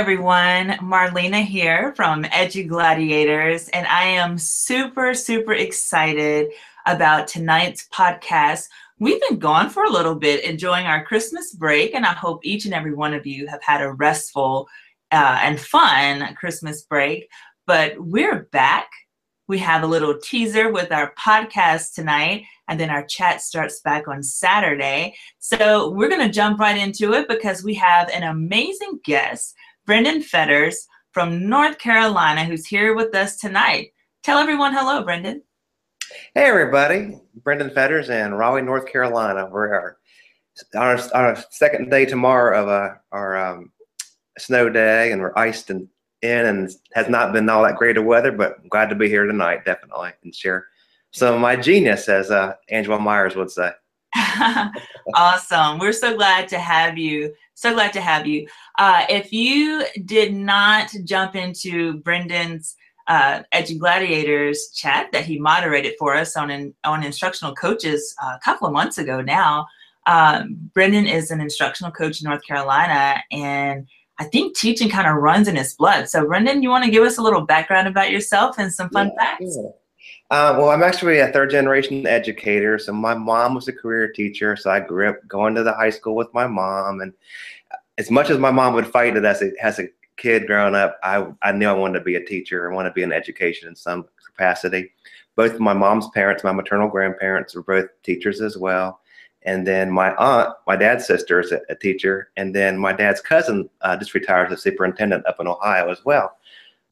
everyone. Marlena here from Edu Gladiators, and I am super, super excited about tonight's podcast. We've been gone for a little bit, enjoying our Christmas break, and I hope each and every one of you have had a restful uh, and fun Christmas break. But we're back. We have a little teaser with our podcast tonight, and then our chat starts back on Saturday. So we're going to jump right into it because we have an amazing guest, Brendan Fetters from North Carolina, who's here with us tonight. Tell everyone hello, Brendan. Hey, everybody. Brendan Fetters in Raleigh, North Carolina. We're our, on, our, on our second day tomorrow of uh, our um, snow day, and we're iced and in, and has not been all that great of weather, but I'm glad to be here tonight, definitely, and share some of my genius, as uh, Angela Myers would say. awesome. We're so glad to have you. So glad to have you. Uh, if you did not jump into Brendan's uh, Edu Gladiators chat that he moderated for us on an, on instructional coaches uh, a couple of months ago now, um, Brendan is an instructional coach in North Carolina, and I think teaching kind of runs in his blood. So, Brendan, you want to give us a little background about yourself and some fun yeah, facts? Yeah. Uh, well, I'm actually a third generation educator. So my mom was a career teacher. So I grew up going to the high school with my mom. And as much as my mom would fight it as a, as a kid growing up, I, I knew I wanted to be a teacher. I wanted to be in education in some capacity. Both my mom's parents, my maternal grandparents were both teachers as well. And then my aunt, my dad's sister, is a, a teacher. And then my dad's cousin uh, just retired as a superintendent up in Ohio as well.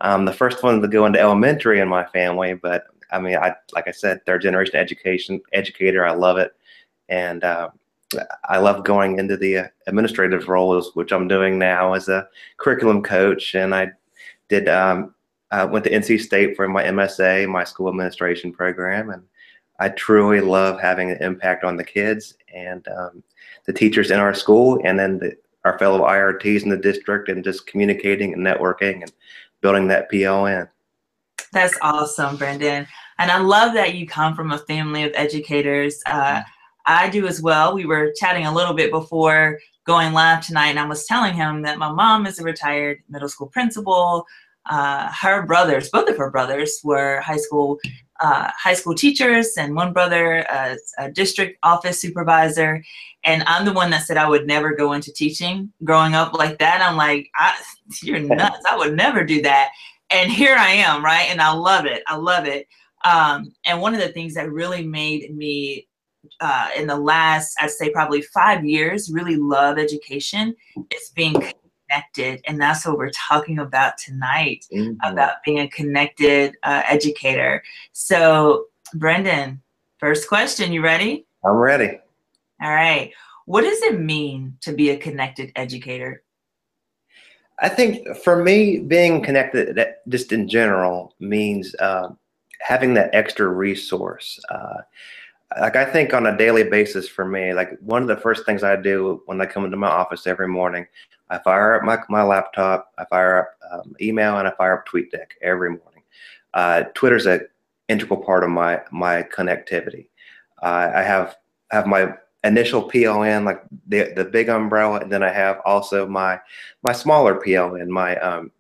Um, the first one to go into elementary in my family, but I mean, I like I said, third generation education educator. I love it, and uh, I love going into the uh, administrative roles, which I'm doing now as a curriculum coach. And I did um, I went to NC State for my MSA, my school administration program, and I truly love having an impact on the kids and um, the teachers in our school, and then the, our fellow IRTs in the district, and just communicating and networking and building that PLN. That's awesome, Brendan. And I love that you come from a family of educators. Uh, I do as well. We were chatting a little bit before going live tonight, and I was telling him that my mom is a retired middle school principal. Uh, her brothers, both of her brothers, were high school uh, high school teachers, and one brother uh, a district office supervisor. And I'm the one that said I would never go into teaching. Growing up like that, I'm like, you're nuts. I would never do that and here I am, right? And I love it. I love it. Um, and one of the things that really made me uh, in the last, I'd say probably five years, really love education It's being connected. And that's what we're talking about tonight mm-hmm. about being a connected uh, educator. So, Brendan, first question, you ready? I'm ready. All right. What does it mean to be a connected educator? I think for me, being connected just in general means uh, having that extra resource. Uh, like I think on a daily basis for me, like one of the first things I do when I come into my office every morning, I fire up my, my laptop, I fire up um, email, and I fire up TweetDeck every morning. Uh, Twitter's an integral part of my my connectivity. Uh, I have have my initial PLN, like the the big umbrella, and then I have also my my smaller PLN, my um,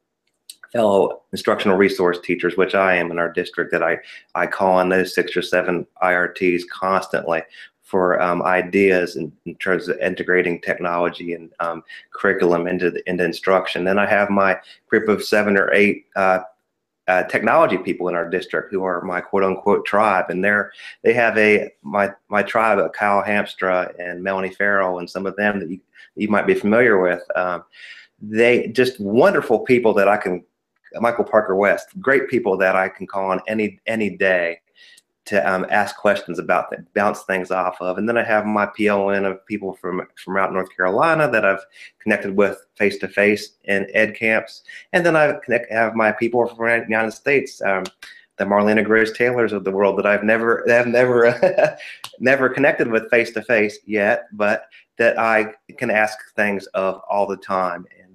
fellow instructional resource teachers, which I am in our district, that I I call on those six or seven IRTs constantly for um, ideas in, in, terms of integrating technology and um, curriculum into the, into instruction. Then I have my group of seven or eight uh, uh, technology people in our district who are my quote unquote tribe, and they're they have a my my tribe of Kyle Hamstra and Melanie Farrell and some of them that you you might be familiar with. Um, they just wonderful people that I can Michael Parker West, great people that I can call on any any day to um, ask questions about that, bounce things off of. And then I have my PLN of people from from out North Carolina that I've connected with face to face in ed camps. And then I connect, have my people from the United States, um, the Marlena Gross-Taylors of the world that I've never I've never never connected with face to face yet, but that I can ask things of all the time and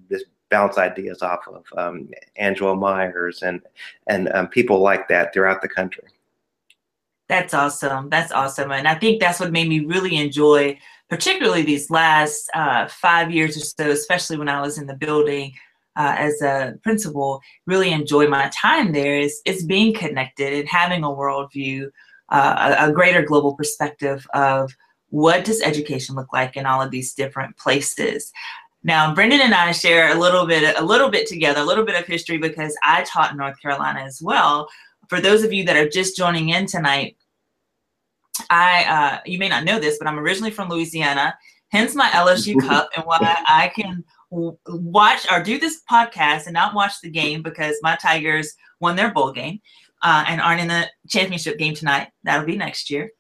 bounce ideas off of um, Angela Myers and and um, people like that throughout the country. That's awesome. That's awesome. And I think that's what made me really enjoy, particularly these last uh, five years or so, especially when I was in the building, uh, as a principal really enjoy my time there is, is being connected and having a worldview, uh, a, a greater global perspective of what does education look like in all of these different places. Now, Brendan and I share a little bit, a little bit together, a little bit of history because I taught in North Carolina as well. For those of you that are just joining in tonight, I uh, you may not know this, but I'm originally from Louisiana, hence my LSU Cup, and why I can watch or do this podcast and not watch the game because my Tigers won their bowl game uh, and aren't in the championship game tonight. That'll be next year.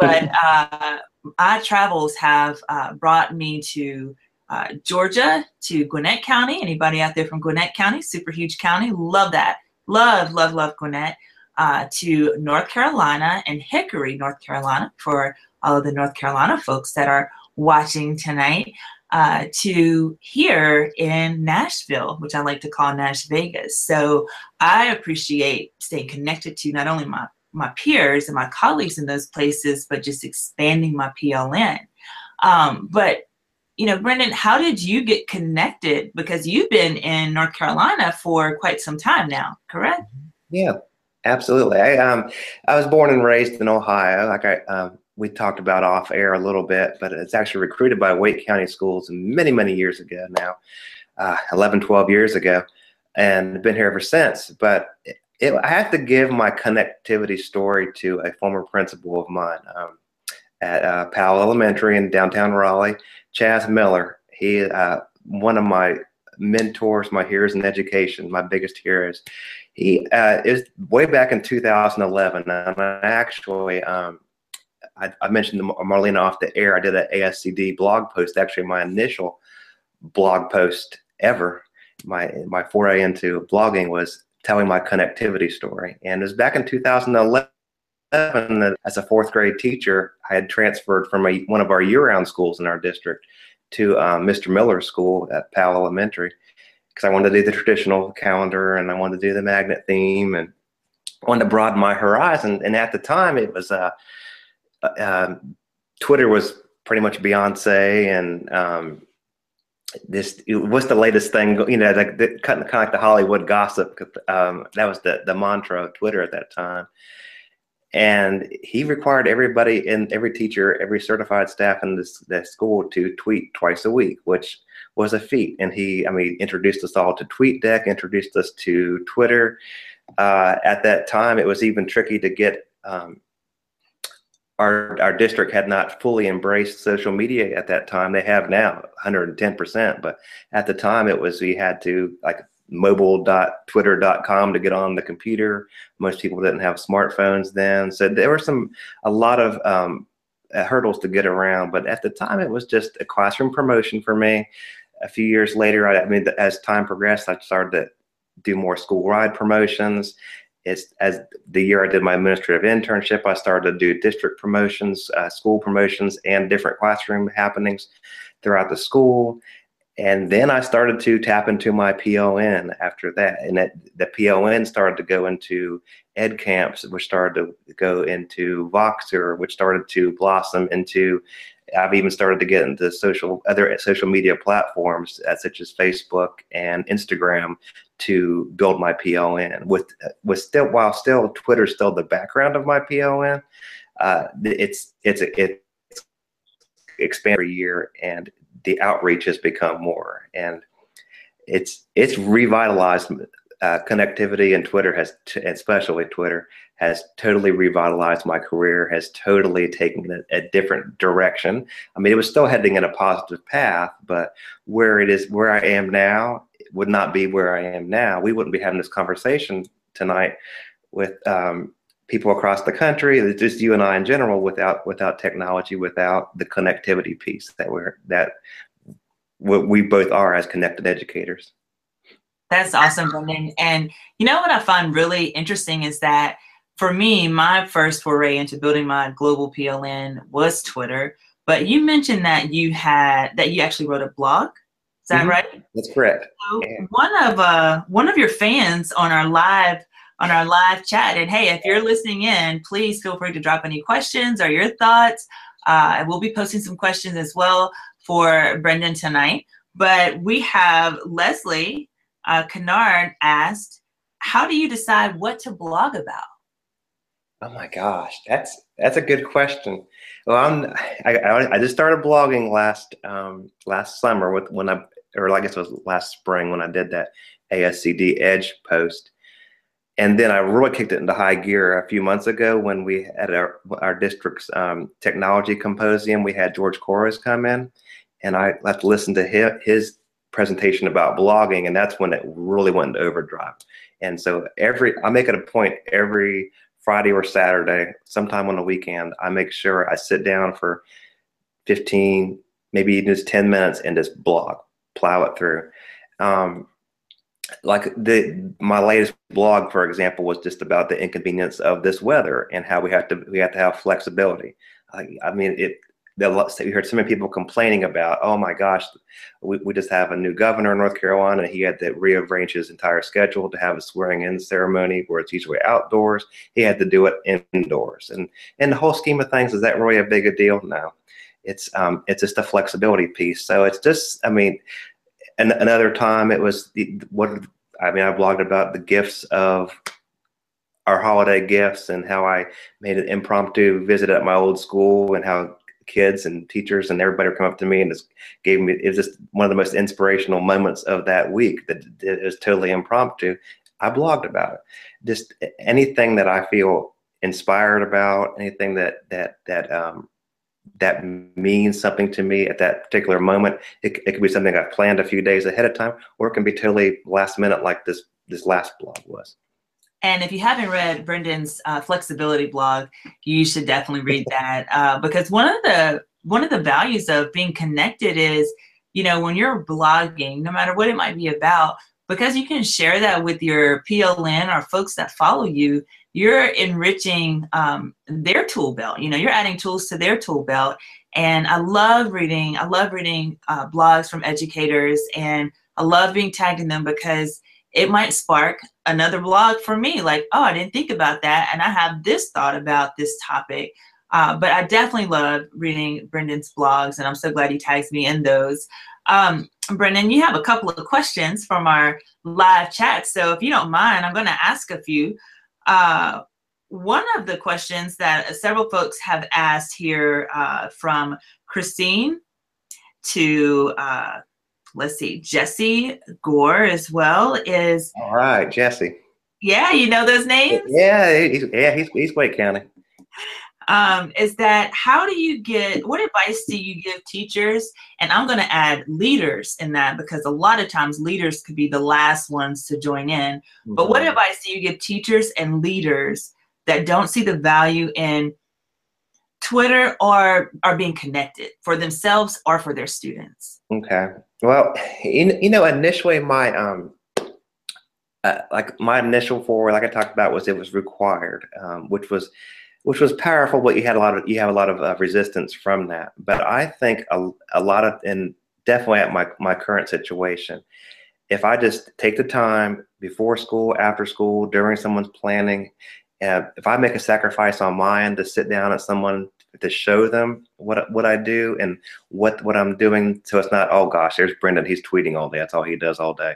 But uh, travels have uh, brought me to uh, Georgia, to Gwinnett County. Anybody out there from Gwinnett County? Super huge county. Love that. Love, love, love Gwinnett. Uh, to North Carolina and Hickory, North Carolina, for all of the North Carolina folks that are watching tonight uh, to here in Nashville, which I like to call Nash Vegas. So I appreciate staying connected to not only my my peers and my colleagues in those places, but just expanding my PLN. Um, but you know, Brendan, how did you get connected? Because you've been in North Carolina for quite some time now, correct? Yeah, absolutely. I um I was born and raised in Ohio. Like I um, we talked about off air a little bit, but it's actually recruited by Wake County Schools many, many years ago now, uh, 11, 12 years ago, and been here ever since. But it, it, I have to give my connectivity story to a former principal of mine um, at uh, Powell Elementary in downtown Raleigh, Chaz Miller. He, uh, one of my mentors, my heroes in education, my biggest heroes. He uh, is way back in 2011, and I actually um, I, I mentioned Marlena off the air. I did an ASCD blog post, actually my initial blog post ever. My my foray into blogging was telling my connectivity story, and it was back in 2011 as a fourth grade teacher. I had transferred from a, one of our year-round schools in our district to um, Mr. Miller's school at Powell Elementary because I wanted to do the traditional calendar and I wanted to do the magnet theme and wanted to broaden my horizon. And at the time, it was uh, uh, Twitter was pretty much Beyonce and um, this what's the latest thing you know like the, kind of like the Hollywood gossip um, that was the the mantra of Twitter at that time and he required everybody and every teacher every certified staff in this, this school to tweet twice a week which was a feat and he I mean introduced us all to TweetDeck introduced us to Twitter uh, at that time it was even tricky to get um, our our district had not fully embraced social media at that time. They have now 110%, but at the time it was we had to like mobile.twitter.com to get on the computer. Most people didn't have smartphones then, so there were some a lot of um, uh, hurdles to get around. But at the time, it was just a classroom promotion for me. A few years later, I, I mean, as time progressed, I started to do more school ride promotions it's as the year I did my administrative internship, I started to do district promotions, uh, school promotions, and different classroom happenings throughout the school. And then I started to tap into my PLN after that. And that, the PLN started to go into ed camps, which started to go into Voxer, which started to blossom into I've even started to get into social other social media platforms uh, such as Facebook and Instagram to build my PLN. With with still while still Twitter's still the background of my PLN, uh, it's it's it's expand every year and the outreach has become more and it's it's revitalized uh, connectivity and Twitter has, t- especially Twitter, has totally revitalized my career, has totally taken a, a, different direction. I mean, it was still heading in a positive path, but where it is, where I am now, would not be where I am now. We wouldn't be having this conversation tonight with um, people across the country, just you and I in general, without without technology, without the connectivity piece that we're that we both are as connected educators. That's awesome, Brendan. And you know what I find really interesting is that for me, my first foray into building my global PLN was Twitter. But you mentioned that you had that you actually wrote a blog. Is that mm-hmm. right? That's correct. So yeah. One of uh one of your fans on our live on our live chat, and hey, if you're listening in, please feel free to drop any questions or your thoughts. Uh, we'll be posting some questions as well for Brendan tonight. But we have Leslie uh, Kennard asked, "How do you decide what to blog about?" Oh my gosh, that's that's a good question. Well, I'm I, I just started blogging last um, last summer with when I or I guess it was last spring when I did that ASCD Edge post, and then I really kicked it into high gear a few months ago when we had our our district's um, technology symposium. We had George Couros come in, and I got to listen to his, his presentation about blogging, and that's when it really went into overdrive. And so every I make it a point every Friday or Saturday, sometime on the weekend, I make sure I sit down for 15, maybe even just 10 minutes and just blog, plow it through. Um, like the my latest blog, for example, was just about the inconvenience of this weather and how we have to we have to have flexibility. I, I mean, it we heard so many people complaining about, oh my gosh, we, we just have a new governor in North Carolina. He had to rearrange his entire schedule to have a swearing in ceremony where it's usually outdoors. He had to do it indoors. And in the whole scheme of things, is that really a big a deal? No. It's um, it's just a flexibility piece. So it's just, I mean, and another time it was the, what I mean, I blogged about the gifts of our holiday gifts and how I made an impromptu visit at my old school and how kids and teachers and everybody would come up to me and just gave me it was just one of the most inspirational moments of that week that it was totally impromptu. I blogged about it. Just anything that i feel inspired about anything that that that um that means something to me at that particular moment. It, it could be something I've planned a few days ahead of time or it can be totally last minute like this this last blog was. And if you haven't read Brendan's uh, flexibility blog, you should definitely read that uh, because one of the one of the values of being connected is, you know, when you're blogging, no matter what it might be about, because you can share that with your PLN or folks that follow you, you're enriching um, their tool belt. You know, you're adding tools to their tool belt. And I love reading. I love reading uh, blogs from educators, and I love being tagged in them because it might spark another blog for me like oh i didn't think about that and i have this thought about this topic uh, but i definitely love reading brendan's blogs and i'm so glad he tags me in those um, brendan you have a couple of questions from our live chat so if you don't mind i'm going to ask a few uh, one of the questions that several folks have asked here uh, from christine to uh, let's see, Jesse Gore as well is. All right, Jesse. Yeah, you know those names. Yeah, he's, yeah, he's he's Wake County. Um, is that how do you get what advice do you give teachers and i'm going to add leaders in that because a lot of times leaders could be the last ones to join in mm-hmm. but what mm-hmm. advice do you give teachers and leaders that don't see the value in twitter or are being connected for themselves or for their students okay well, you, you know, initially my um, uh, like my initial forward, like I talked about, was it was required, um, which was which was powerful, but you had a lot of you have a lot of uh, resistance from that. But I think a, a lot of and definitely at my my current situation, if I just take the time before school, after school, during someone's planning, and if I make a sacrifice on my end to sit down at someone to show them what what I do and what what I'm doing. So it's not oh gosh, there's Brendan. He's tweeting all day. That's all he does all day.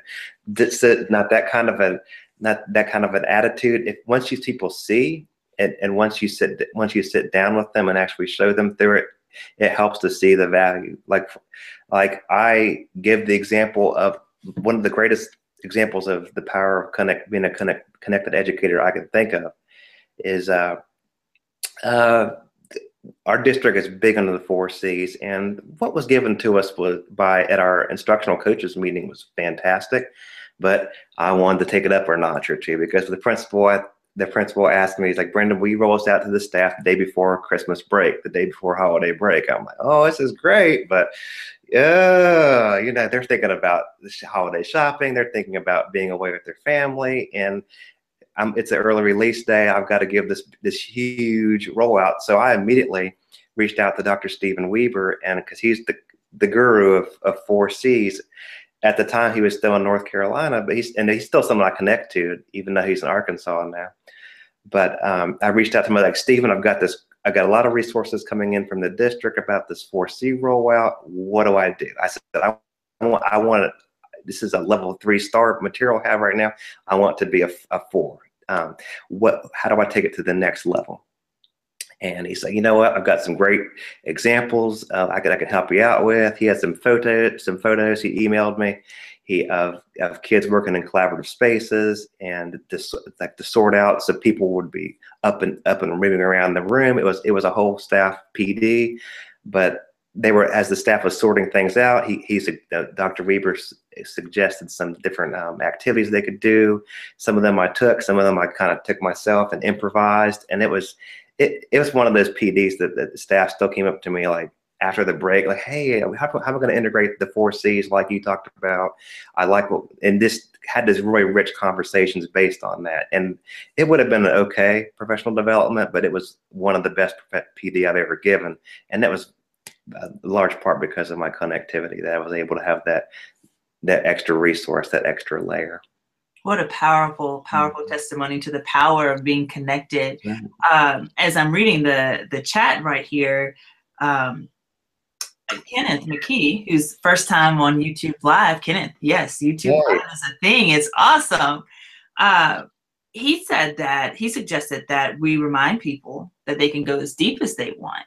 That's not that kind of a not that kind of an attitude. If once these people see and, and once you sit once you sit down with them and actually show them through it, it helps to see the value. Like like I give the example of one of the greatest examples of the power of connect being a connect, connected educator I can think of is uh, uh, our district is big under the four C's, and what was given to us by at our instructional coaches meeting was fantastic. But I wanted to take it up a notch or two because the principal the principal asked me, he's like, Brendan, will you roll this out to the staff the day before Christmas break, the day before holiday break? I'm like, oh, this is great, but yeah, you know, they're thinking about holiday shopping, they're thinking about being away with their family, and I'm, it's an early release day. I've got to give this this huge rollout. So I immediately reached out to Dr. Stephen Weber, and because he's the the guru of, of four C's. At the time, he was still in North Carolina, but he's and he's still someone I connect to, even though he's in Arkansas now. But um, I reached out to him like Stephen, I've got this. I've got a lot of resources coming in from the district about this 4C rollout. What do I do? I said, I want, I want this is a level three star material I have right now. I want to be a, a four. Um, what? How do I take it to the next level? And he said, you know what? I've got some great examples uh, I could I could help you out with. He has some photos, some photos. He emailed me. He of of kids working in collaborative spaces and this like to sort out so people would be up and up and moving around the room. It was it was a whole staff PD, but they were as the staff was sorting things out. He he's uh, Dr. Weber suggested some different um, activities they could do. Some of them I took, some of them I kind of took myself and improvised, and it was it, it was one of those PDs that, that the staff still came up to me like after the break, like, hey, how, how am I going to integrate the four C's like you talked about? I like what, and this had this really rich conversations based on that. And it would have been an okay professional development, but it was one of the best PD I've ever given. And that was a large part because of my connectivity that I was able to have that, that extra resource, that extra layer. What a powerful, powerful mm-hmm. testimony to the power of being connected. Um, as I'm reading the the chat right here, um, Kenneth McKee, who's first time on YouTube Live. Kenneth, yes, YouTube Live is a thing. It's awesome. Uh, he said that he suggested that we remind people that they can go as deep as they want.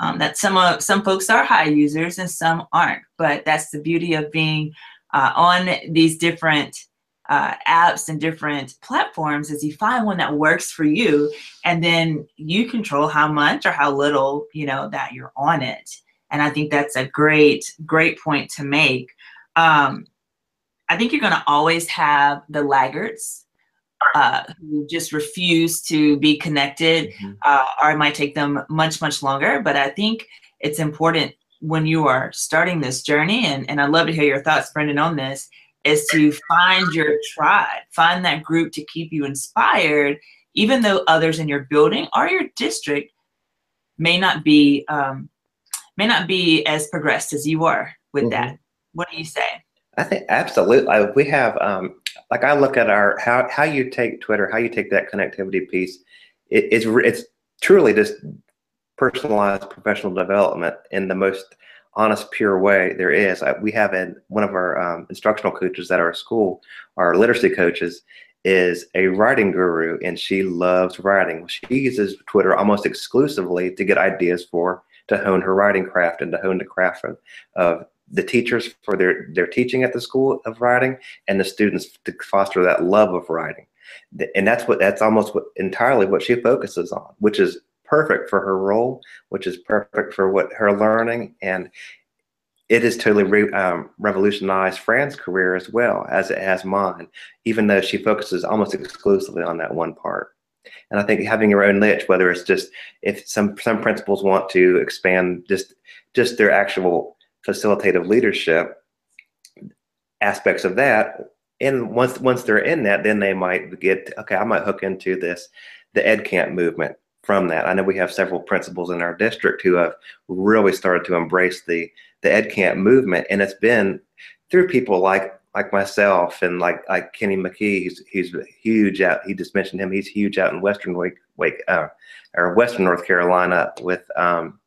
Um, that some of some folks are high users and some aren't, but that's the beauty of being uh, on these different uh, apps and different platforms is you find one that works for you and then you control how much or how little you know that you're on it. And i think that's a great great point to make. Um, i think you're going to always have the laggards uh, who just refuse to be connected mm-hmm. uh, or it might take them much much longer but i think it's important when you are starting this journey and, and i'd love to hear your thoughts brendan on this is to find your tribe, find that group to keep you inspired, even though others in your building or your district may not be um, may not be as progressed as you are with mm-hmm. that. What do you say? I think absolutely. We have um, like I look at our how how you take Twitter, how you take that connectivity piece. It, it's it's truly just personalized professional development in the most honest, pure way there is. I, we have in one of our um, instructional coaches at our school, our literacy coaches, is a writing guru, and she loves writing. She uses Twitter almost exclusively to get ideas for to hone her writing craft and to hone the craft of, of the teachers for their their teaching at the school of writing and the students to foster that love of writing and that's what that's almost what entirely what she focuses on which is perfect for her role, which is perfect for what her learning and it has totally re, um, revolutionized Fran's career as well as it has mine, even though she focuses almost exclusively on that one part. And I think having your own niche, whether it's just if some some principals want to expand just just their actual facilitative leadership aspects of that, and once once they're in that, then they might get okay. I might hook into this the Ed Camp movement from that. I know we have several principals in our district who have really started to embrace the the Ed Camp movement, and it's been through people like like myself and like like Kenny McKee. He's he's huge out. He just mentioned him. He's huge out in Western Wake Wake uh, or Western North Carolina with um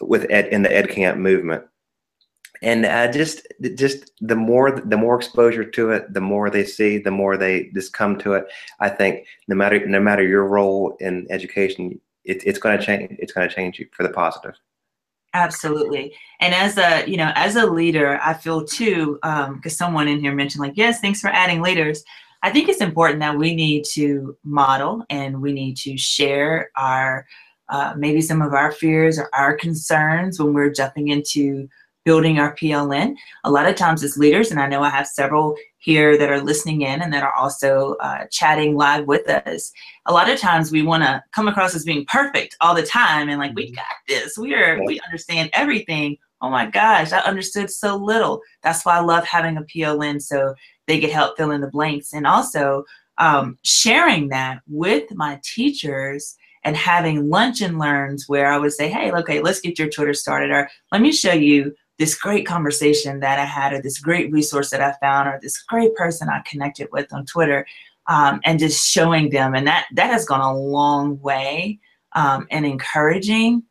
with Ed in the Ed Camp movement and uh, just just the more the more exposure to it the more they see the more they just come to it. I think no matter no matter your role in education it, it's going to change it's going to change you for the positive. Absolutely. And as a you know as a leader i feel too because um, someone in here mentioned like yes thanks for adding leaders. I think it's important that we need to model and we need to share our uh, maybe some of our fears or our concerns when we're jumping into building our PLN. A lot of times as leaders, and I know I have several here that are listening in and that are also uh, chatting live with us. A lot of times we want to come across as being perfect all the time and like, we mm-hmm. got this. We are, we understand everything. Oh my gosh, I understood so little. That's why I love having a PLN so they could help fill in the blanks. And also um, sharing that with my teachers and having lunch and learns where I would say, hey, okay, let's get your Twitter started, or let me show you this great conversation that I had, or this great resource that I found, or this great person I connected with on Twitter, um, and just showing them. And that that has gone a long way um, in encouraging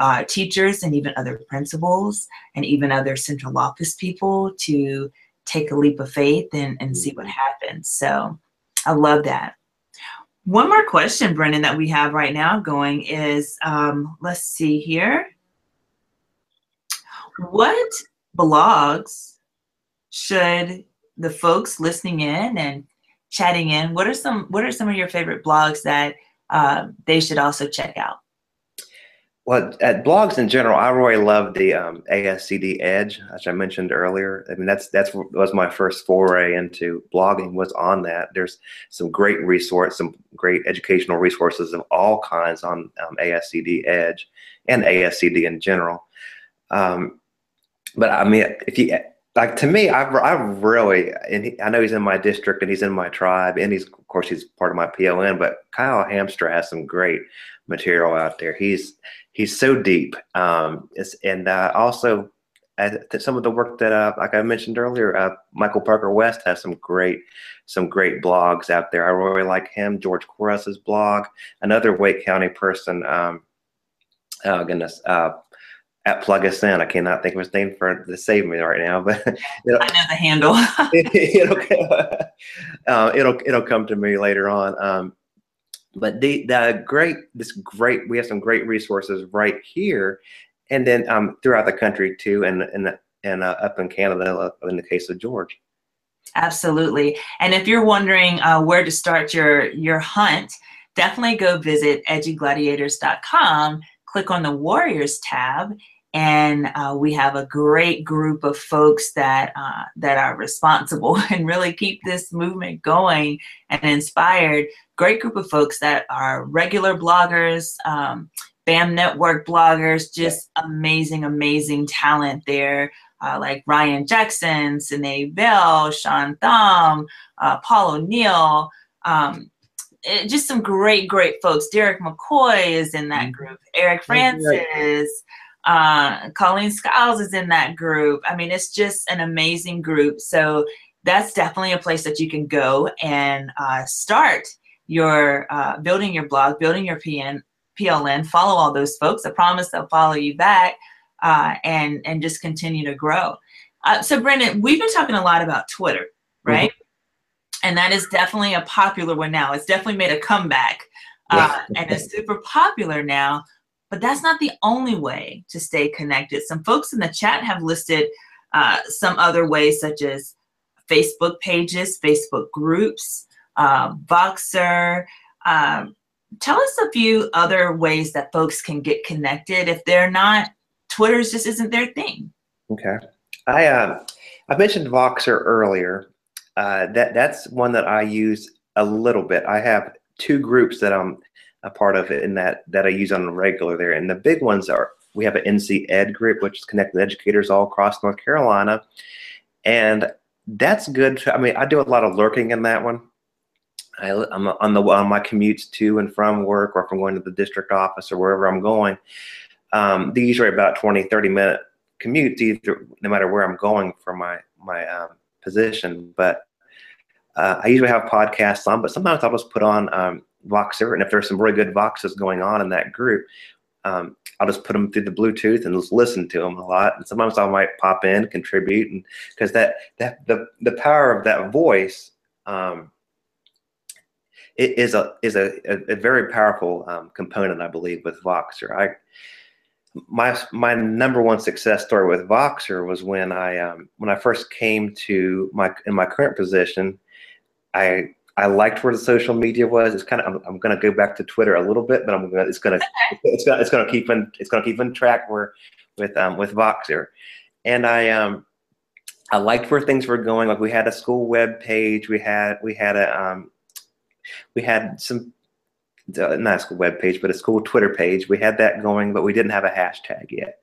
uh, teachers and even other principals and even other central office people to take a leap of faith and, and see what happens. So I love that. One more question, Brendan, that we have right now going is um, let's see here. What blogs should the folks listening in and chatting in, what are some what are some of your favorite blogs that uh, they should also check out? Well, at blogs in general, I really love the um, ASCD Edge, as I mentioned earlier. I mean, that's that's was my first foray into blogging was on that. There's some great resource, some great educational resources of all kinds on um, ASCD Edge and ASCD in general. Um, but I mean, if you like to me, I I really and he, I know he's in my district and he's in my tribe and he's of course he's part of my PLN. But Kyle Hamstra has some great material out there. He's he's so deep. Um, and uh, also uh, some of the work that, uh, like I mentioned earlier, uh, Michael Parker West has some great, some great blogs out there. I really like him. George Couros's blog, another Wake County person. Um, oh goodness, uh, at Plug Us In. I cannot think of his name for to save me right now, but it'll, I know the handle. it, will uh, it'll it'll come to me later on. Um, but the the great this great we have some great resources right here, and then um, throughout the country too, and and and uh, up in Canada in the case of George. Absolutely, and if you're wondering uh, where to start your your hunt, definitely go visit edugladiators.com. Click on the Warriors tab, and uh, we have a great group of folks that uh, that are responsible and really keep this movement going and inspired. Great group of folks that are regular bloggers, um, BAM network bloggers, just amazing, amazing talent there. Uh, like Ryan Jackson, Sanée Bell, Sean Thumb, uh, Paul O'Neill. Um, it, just some great, great folks. Derek McCoy is in that mm-hmm. group. Eric Francis. Uh, Colleen Skiles is in that group. I mean, it's just an amazing group. So that's definitely a place that you can go and uh, start your uh, building your blog, building your PN, PLN. Follow all those folks. I promise they'll follow you back uh, and and just continue to grow. Uh, so, Brendan, we've been talking a lot about Twitter, mm-hmm. right? Mm-hmm. And that is definitely a popular one now. It's definitely made a comeback, uh, and it's super popular now. But that's not the only way to stay connected. Some folks in the chat have listed uh, some other ways, such as Facebook pages, Facebook groups, uh, Voxer. Um, tell us a few other ways that folks can get connected if they're not, Twitter's just isn't their thing. Okay. I, uh, I mentioned Voxer earlier. Uh, that that's one that I use a little bit. I have two groups that I'm a part of it in that that I use on a regular there. And the big ones are we have an NC Ed group, which is connected educators all across North Carolina, and that's good. I mean, I do a lot of lurking in that one. I, am on the on my commutes to and from work, or if I'm going to the district office or wherever I'm going. Um, these are about 20, 30 minute commutes, either no matter where I'm going for my my um, position. But uh, I usually have podcasts on, but sometimes I'll just put on um, Voxer, and if there's some really good Voxes going on in that group, um, I'll just put them through the Bluetooth and just listen to them a lot. And sometimes I might pop in, contribute, and because that that the the power of that voice um, it is a is a, a, a very powerful um, component, I believe, with Voxer. I my my number one success story with Voxer was when I um, when I first came to my in my current position. I I liked where the social media was. It's kind of I'm, I'm going to go back to Twitter a little bit, but I'm gonna it's going to it's going it's going to keep in it's going to keep in track where with um with Voxer, and I um I liked where things were going. Like we had a school web page, we had we had a um we had some uh, not a school web page, but a school Twitter page. We had that going, but we didn't have a hashtag yet.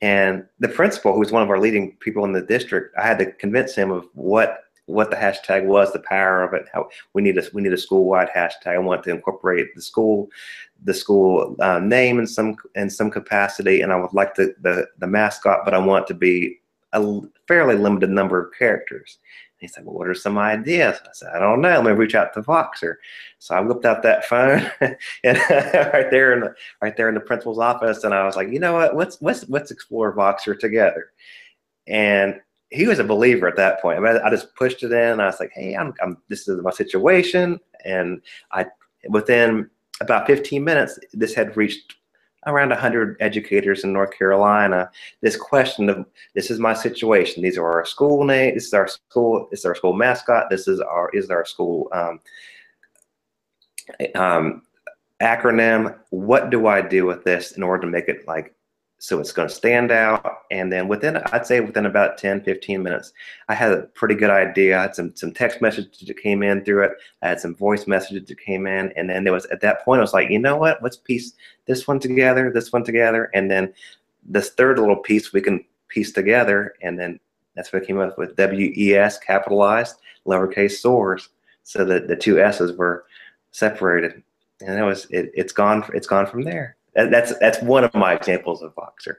And the principal, who was one of our leading people in the district, I had to convince him of what what the hashtag was, the power of it. How we need a we need a school wide hashtag. I want to incorporate the school, the school uh, name in some in some capacity, and I would like the, the the mascot, but I want to be a fairly limited number of characters. And he said, "Well, what are some ideas?" I said, "I don't know. Let me reach out to Voxer." So I whipped out that phone and right there in the right there in the principal's office, and I was like, "You know what? Let's let's let's explore Voxer together." And he was a believer at that point. I, mean, I just pushed it in. I was like, "Hey, I'm, I'm this is my situation," and I within about 15 minutes, this had reached around 100 educators in North Carolina. This question of this is my situation. These are our school name. This is our school. This is our school mascot. This is our is our school um, um, acronym. What do I do with this in order to make it like so it's going to stand out and then within i'd say within about 10 15 minutes i had a pretty good idea. I had some, some text messages that came in through it. I had some voice messages that came in and then there was at that point i was like you know what? Let's piece this one together this one together and then this third little piece we can piece together and then that's what I came up with w-e-s capitalized lowercase soars so that the two s's were separated and it was it, it's gone it's gone from there that's that's one of my examples of Voxer.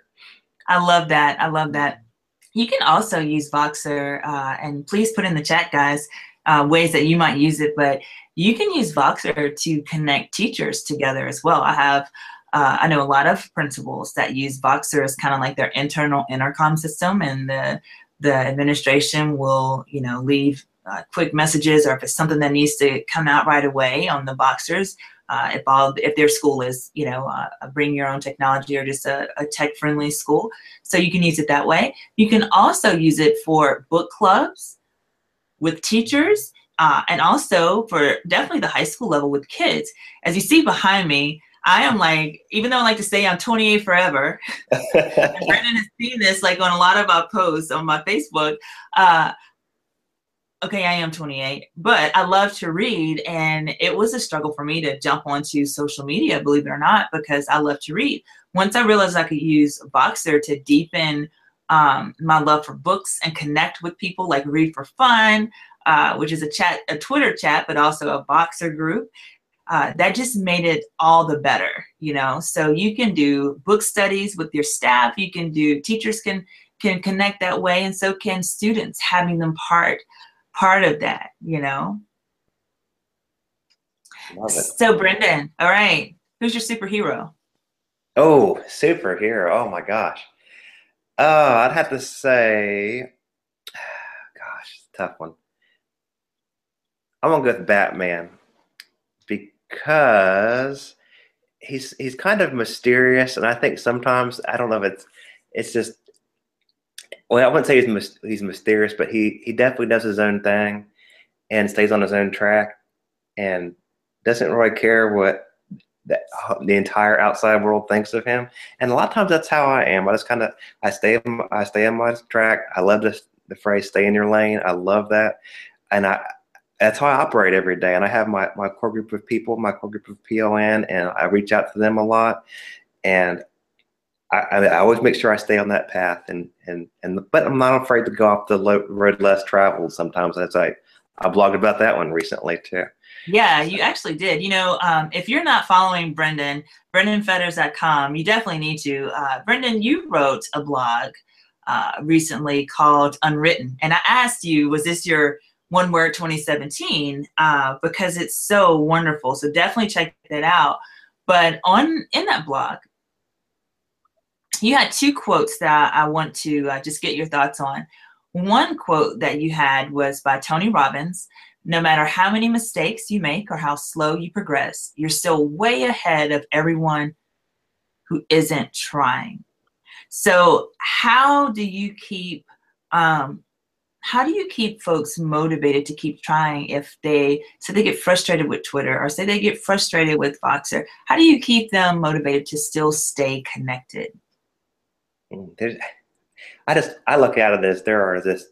I love that. I love that. You can also use Voxer, uh, and please put in the chat, guys, uh, ways that you might use it. But you can use Voxer to connect teachers together as well. I have, uh, I know a lot of principals that use Voxer as kind of like their internal intercom system, and the the administration will, you know, leave uh, quick messages, or if it's something that needs to come out right away on the Voxers, uh, if all if their school is you know uh, a bring your own technology or just a, a tech friendly school so you can use it that way you can also use it for book clubs with teachers uh, and also for definitely the high school level with kids as you see behind me I am like, even though I like to say I'm 28 forever, Brendan has seen this like on a lot of our posts on my Facebook. Uh, okay, I am 28, but I love to read. And it was a struggle for me to jump onto social media, believe it or not, because I love to read. Once I realized I could use Voxer to deepen um, my love for books and connect with people like Read for Fun, uh, which is a chat, a Twitter chat, but also a Voxer group. Uh, that just made it all the better, you know. So you can do book studies with your staff. You can do teachers can can connect that way, and so can students having them part part of that, you know? Love it. So, Brendan, all right, who's your superhero? Oh, superhero. Oh my gosh. Oh, I'd have to say, gosh, tough one. I'm gonna go with Batman because he's he's kind of mysterious, and I think sometimes I don't know if it's it's just well, I wouldn't say he's he's mysterious, but he he definitely does his own thing and stays on his own track and doesn't really care what the, the entire outside world thinks of him. And a lot of times that's how I am. I just kind of I stay I stay on my track. I love this the phrase "stay in your lane." I love that, and I that's how I operate every day. And I have my my core group of people, my core group of PLN, and I reach out to them a lot. And I, I, always make sure I stay on that path, and and and but I'm not afraid to go off the road less traveled. Sometimes, I I blogged about that one recently too. Yeah, you actually did. You know, um, if you're not following Brendan, BrendanFetters.com, you definitely need to. Uh, Brendan, you wrote a blog uh, recently called Unwritten, and I asked you, was this your one word 2017? Uh, because it's so wonderful. So definitely check that out. But on in that blog, you had two quotes that I want to uh, just get your thoughts on. One quote that you had was by Tony Robbins No matter how many mistakes you make or how slow you progress, you're still way ahead of everyone who isn't trying. So, how do you keep um, how do you keep folks motivated to keep trying if they say they get frustrated with Twitter or say they get frustrated with Voxer? How do you keep them motivated to still stay connected? There's I just I look out of this. There are this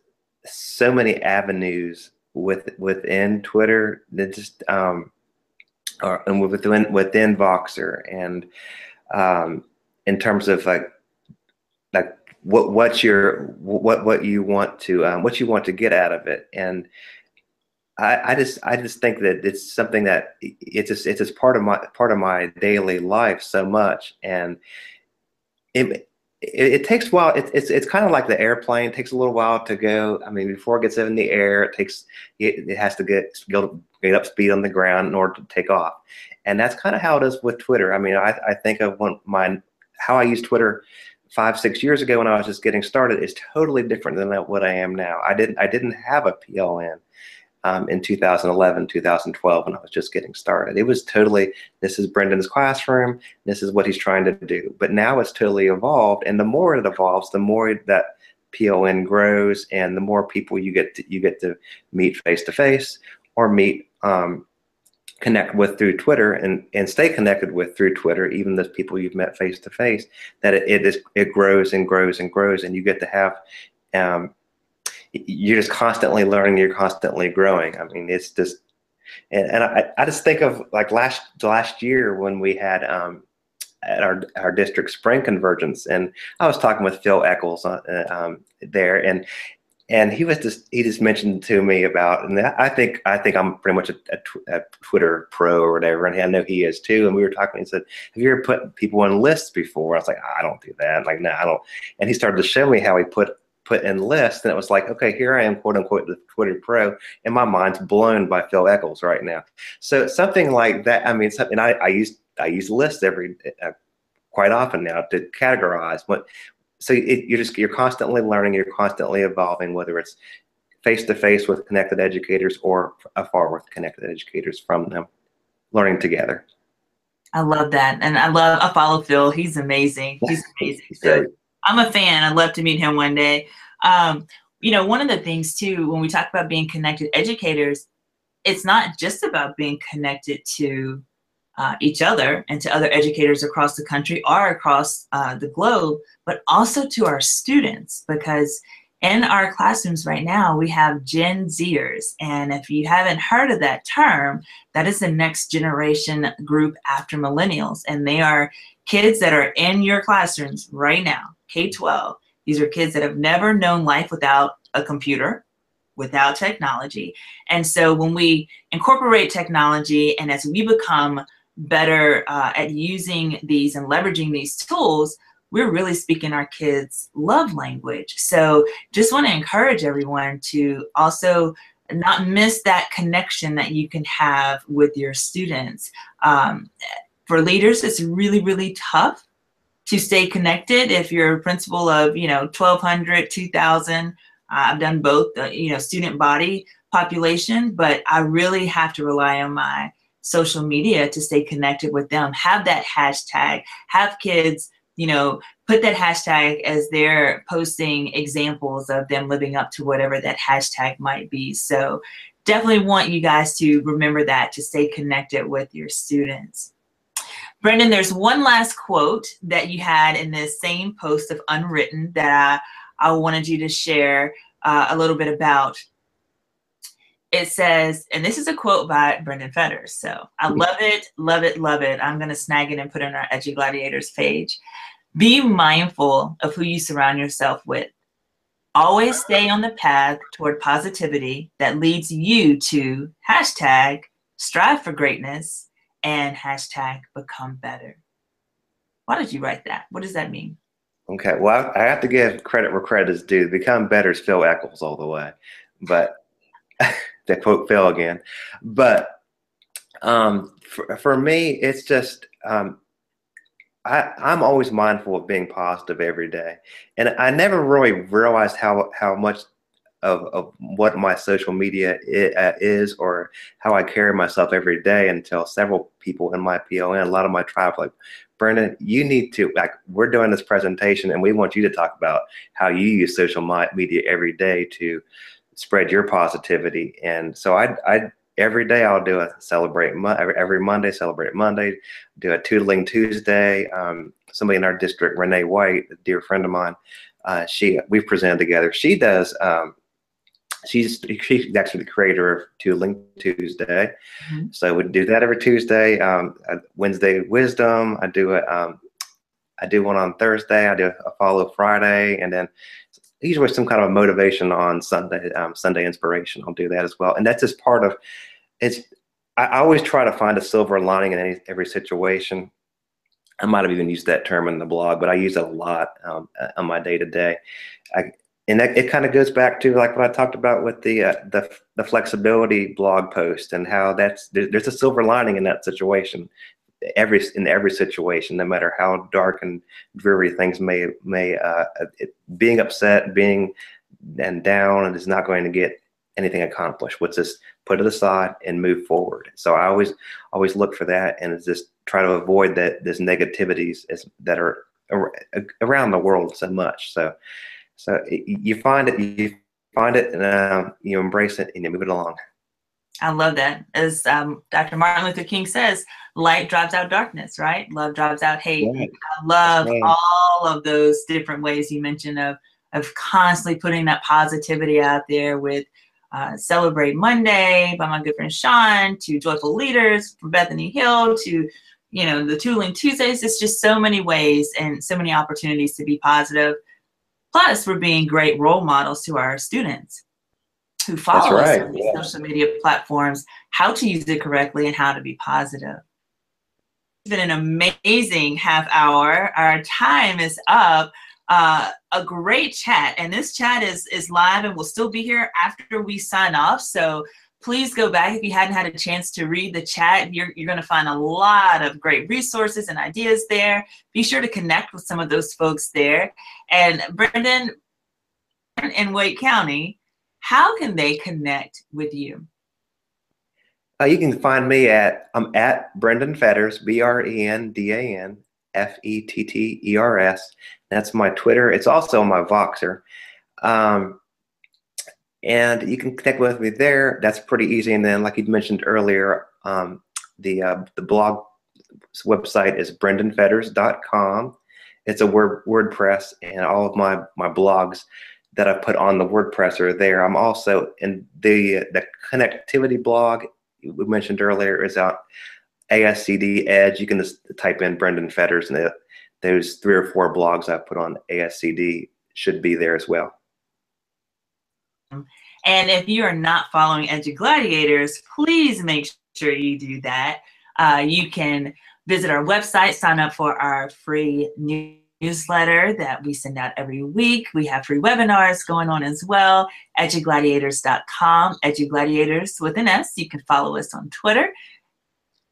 so many avenues with within Twitter that just um, or and within within Voxer and um, in terms of like like what what your what what you want to um, what you want to get out of it and I, I just I just think that it's something that it's just it's just part of my part of my daily life so much and it, it, it, takes a while. It, it's it's kind of like the airplane. It takes a little while to go. I mean, before it gets in the air, it takes it, it has to get get up speed on the ground in order to take off. And that's kind of how it is with Twitter. I mean, I, I think of one my how I use Twitter five six years ago when I was just getting started is totally different than what I am now. I didn't I didn't have a PLN um, in 2011 2012 when I was just getting started. It was totally this is Brendan's classroom. This is what he's trying to do. But now it's totally evolved, and the more it evolves, the more that PLN grows, and the more people you get to, you get to meet face to face or meet um, connect with through Twitter and, and stay connected with through Twitter, even those people you've met face to face, that it, it is it grows and grows and grows, and you get to have um, you're just constantly learning, you're constantly growing. I mean, it's just and, and I, I just think of like last last year when we had um, at our our district spring convergence, and I was talking with Phil Echols uh, um, there, and and he was just he just mentioned to me about and I think I think I'm pretty much a, a, a, Twitter pro or whatever and I know he is too and we were talking he said have you ever put people on lists before? I was like I don't do that. Like no I don't. And he started to show me how he put put in lists and it was like okay here I am quote unquote the Twitter pro and my mind's blown by Phil Echols right now. So something like that I mean something I, I use I use lists every uh, quite often now to categorize what so it, you're just you're constantly learning you're constantly evolving whether it's face to face with connected educators or afar with connected educators from them learning together. I love that and i love i follow phil he's amazing he's amazing. So i'm a fan i'd love to meet him one day um, you know one of the things too when we talk about being connected educators it's not just about being connected to uh, each other and to other educators across the country or across uh, the globe, but also to our students because in our classrooms right now, we have Gen Zers. And if you haven't heard of that term, that is the next generation group after millennials. And they are kids that are in your classrooms right now, K 12. These are kids that have never known life without a computer, without technology. And so when we incorporate technology and as we become better uh, at using these and leveraging these tools, we're really speaking our kids' love language. So just want to encourage everyone to also not miss that connection that you can have with your students. Um, for leaders, it's really, really tough to stay connected if you're a principal of, you know, 1,200, 2,000. Uh, I've done both, you know, student body population, but I really have to rely on my social media to stay connected with them. Have that hashtag. Have kids, you know, put that hashtag as they're posting examples of them living up to whatever that hashtag might be. So definitely want you guys to remember that to stay connected with your students. Brendan, there's one last quote that you had in this same post of Unwritten that I, I wanted you to share uh, a little bit about it says, and this is a quote by Brendan Fetters. So I mm-hmm. love it, love it, love it. I'm going to snag it and put it on our EduGladiators page. Be mindful of who you surround yourself with. Always stay on the path toward positivity that leads you to hashtag strive for greatness and hashtag become better. Why did you write that? What does that mean? Okay, well, I have to give credit where credit is due. Become better is Phil Echols all the way. But that quote fell again. But um, for, for me, it's just um, I, I'm always mindful of being positive every day, and I never really realized how how much of, of what my social media uh, is or how I carry myself every day until several people in my PLN, a lot of my tribe, like Brendan, you need to like we're doing this presentation and we want you to talk about how you use social media every day to spread your positivity. And so I, I every day I'll do a celebrate every, every Monday, celebrate Monday, do a tootling Tuesday. Um, somebody in our district, Renee White, a dear friend of mine, uh, she we've presented together. She does. Um, she's she's actually the creator of Tootling Tuesday, mm-hmm. so we do that every Tuesday. Um, Wednesday Wisdom. I do it. Um, I do one on Thursday. I do a follow Friday, and then usually some kind of a motivation on Sunday, um, Sunday inspiration. I'll do that as well, and that's just part of. It's I, always try to find a silver lining in any, every situation. I might have even used that term in the blog, but I use it a lot um, on my day to day. And that, it kind of goes back to like what I talked about with the uh, the the flexibility blog post and how that's there's a silver lining in that situation every in every situation, no matter how dark and dreary things may may uh, it, being upset, being and down, and is not going to get anything accomplished. What's just put it aside and move forward. So I always always look for that and just try to avoid that this negativities as, that are around the world so much. So so you find it, you find it, and uh, you embrace it, and you move it along. I love that. As um, Dr. Martin Luther King says, light drives out darkness, right? Love drives out hate. Right. I love right. all of those different ways you mentioned of of constantly putting that positivity out there with uh, Celebrate Monday by my good friend Sean to Joyful Leaders from Bethany Hill to you know the Tootling Tuesdays. It's just so many ways and so many opportunities to be positive. Plus, we're being great role models to our students who follow right. us on these yeah. social media platforms, how to use it correctly and how to be positive. It's been an amazing half hour. Our time is up. Uh, a great chat, and this chat is is live and will still be here after we sign off. So please go back if you hadn't had a chance to read the chat. You're, you're going to find a lot of great resources and ideas there. Be sure to connect with some of those folks there. And Brendan, in Wake County, how can they connect with you? Uh, you can find me at I'm at Brendan Fetters, B R E N D A N F E T T E R S. That's my Twitter. It's also my Voxer. Um, and you can connect with me there. That's pretty easy. And then, like you mentioned earlier, um, the uh, the blog website is brendanfetters.com. It's a word WordPress, and all of my my blogs that I put on the WordPress are there. I'm also in the the connectivity blog we mentioned earlier is out ASCD Edge. You can just type in Brendan Fetters, and those three or four blogs I put on ASCD should be there as well. And if you are not following EduGladiators, please make sure you do that. Uh, you can visit our website, sign up for our free newsletter that we send out every week. We have free webinars going on as well. EduGladiators.com, EduGladiators with an S. You can follow us on Twitter.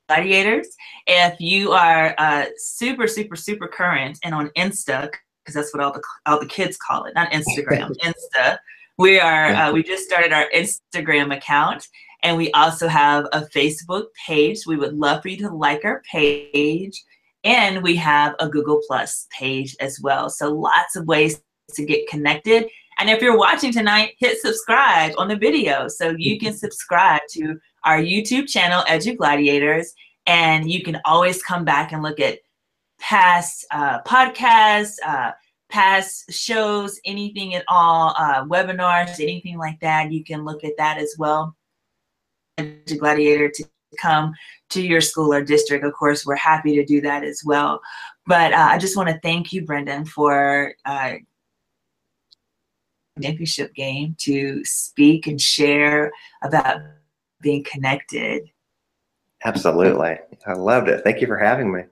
Gladiators. If you are uh, super, super, super current and on Insta, because that's what all the all the kids call it, not Instagram, Insta. We are, uh, we just started our Instagram account and we also have a Facebook page. We would love for you to like our page. And we have a Google Plus page as well. So lots of ways to get connected. And if you're watching tonight, hit subscribe on the video so you can subscribe to our YouTube channel, Edu Gladiators, and you can always come back and look at past uh, podcasts, uh, past shows, anything at all, uh, webinars, anything like that, you can look at that as well. Gladiator to come to your school or district, of course, we're happy to do that as well. But uh, I just want to thank you, Brendan, for uh, championship game to speak and share about being connected. Absolutely. I loved it. Thank you for having me.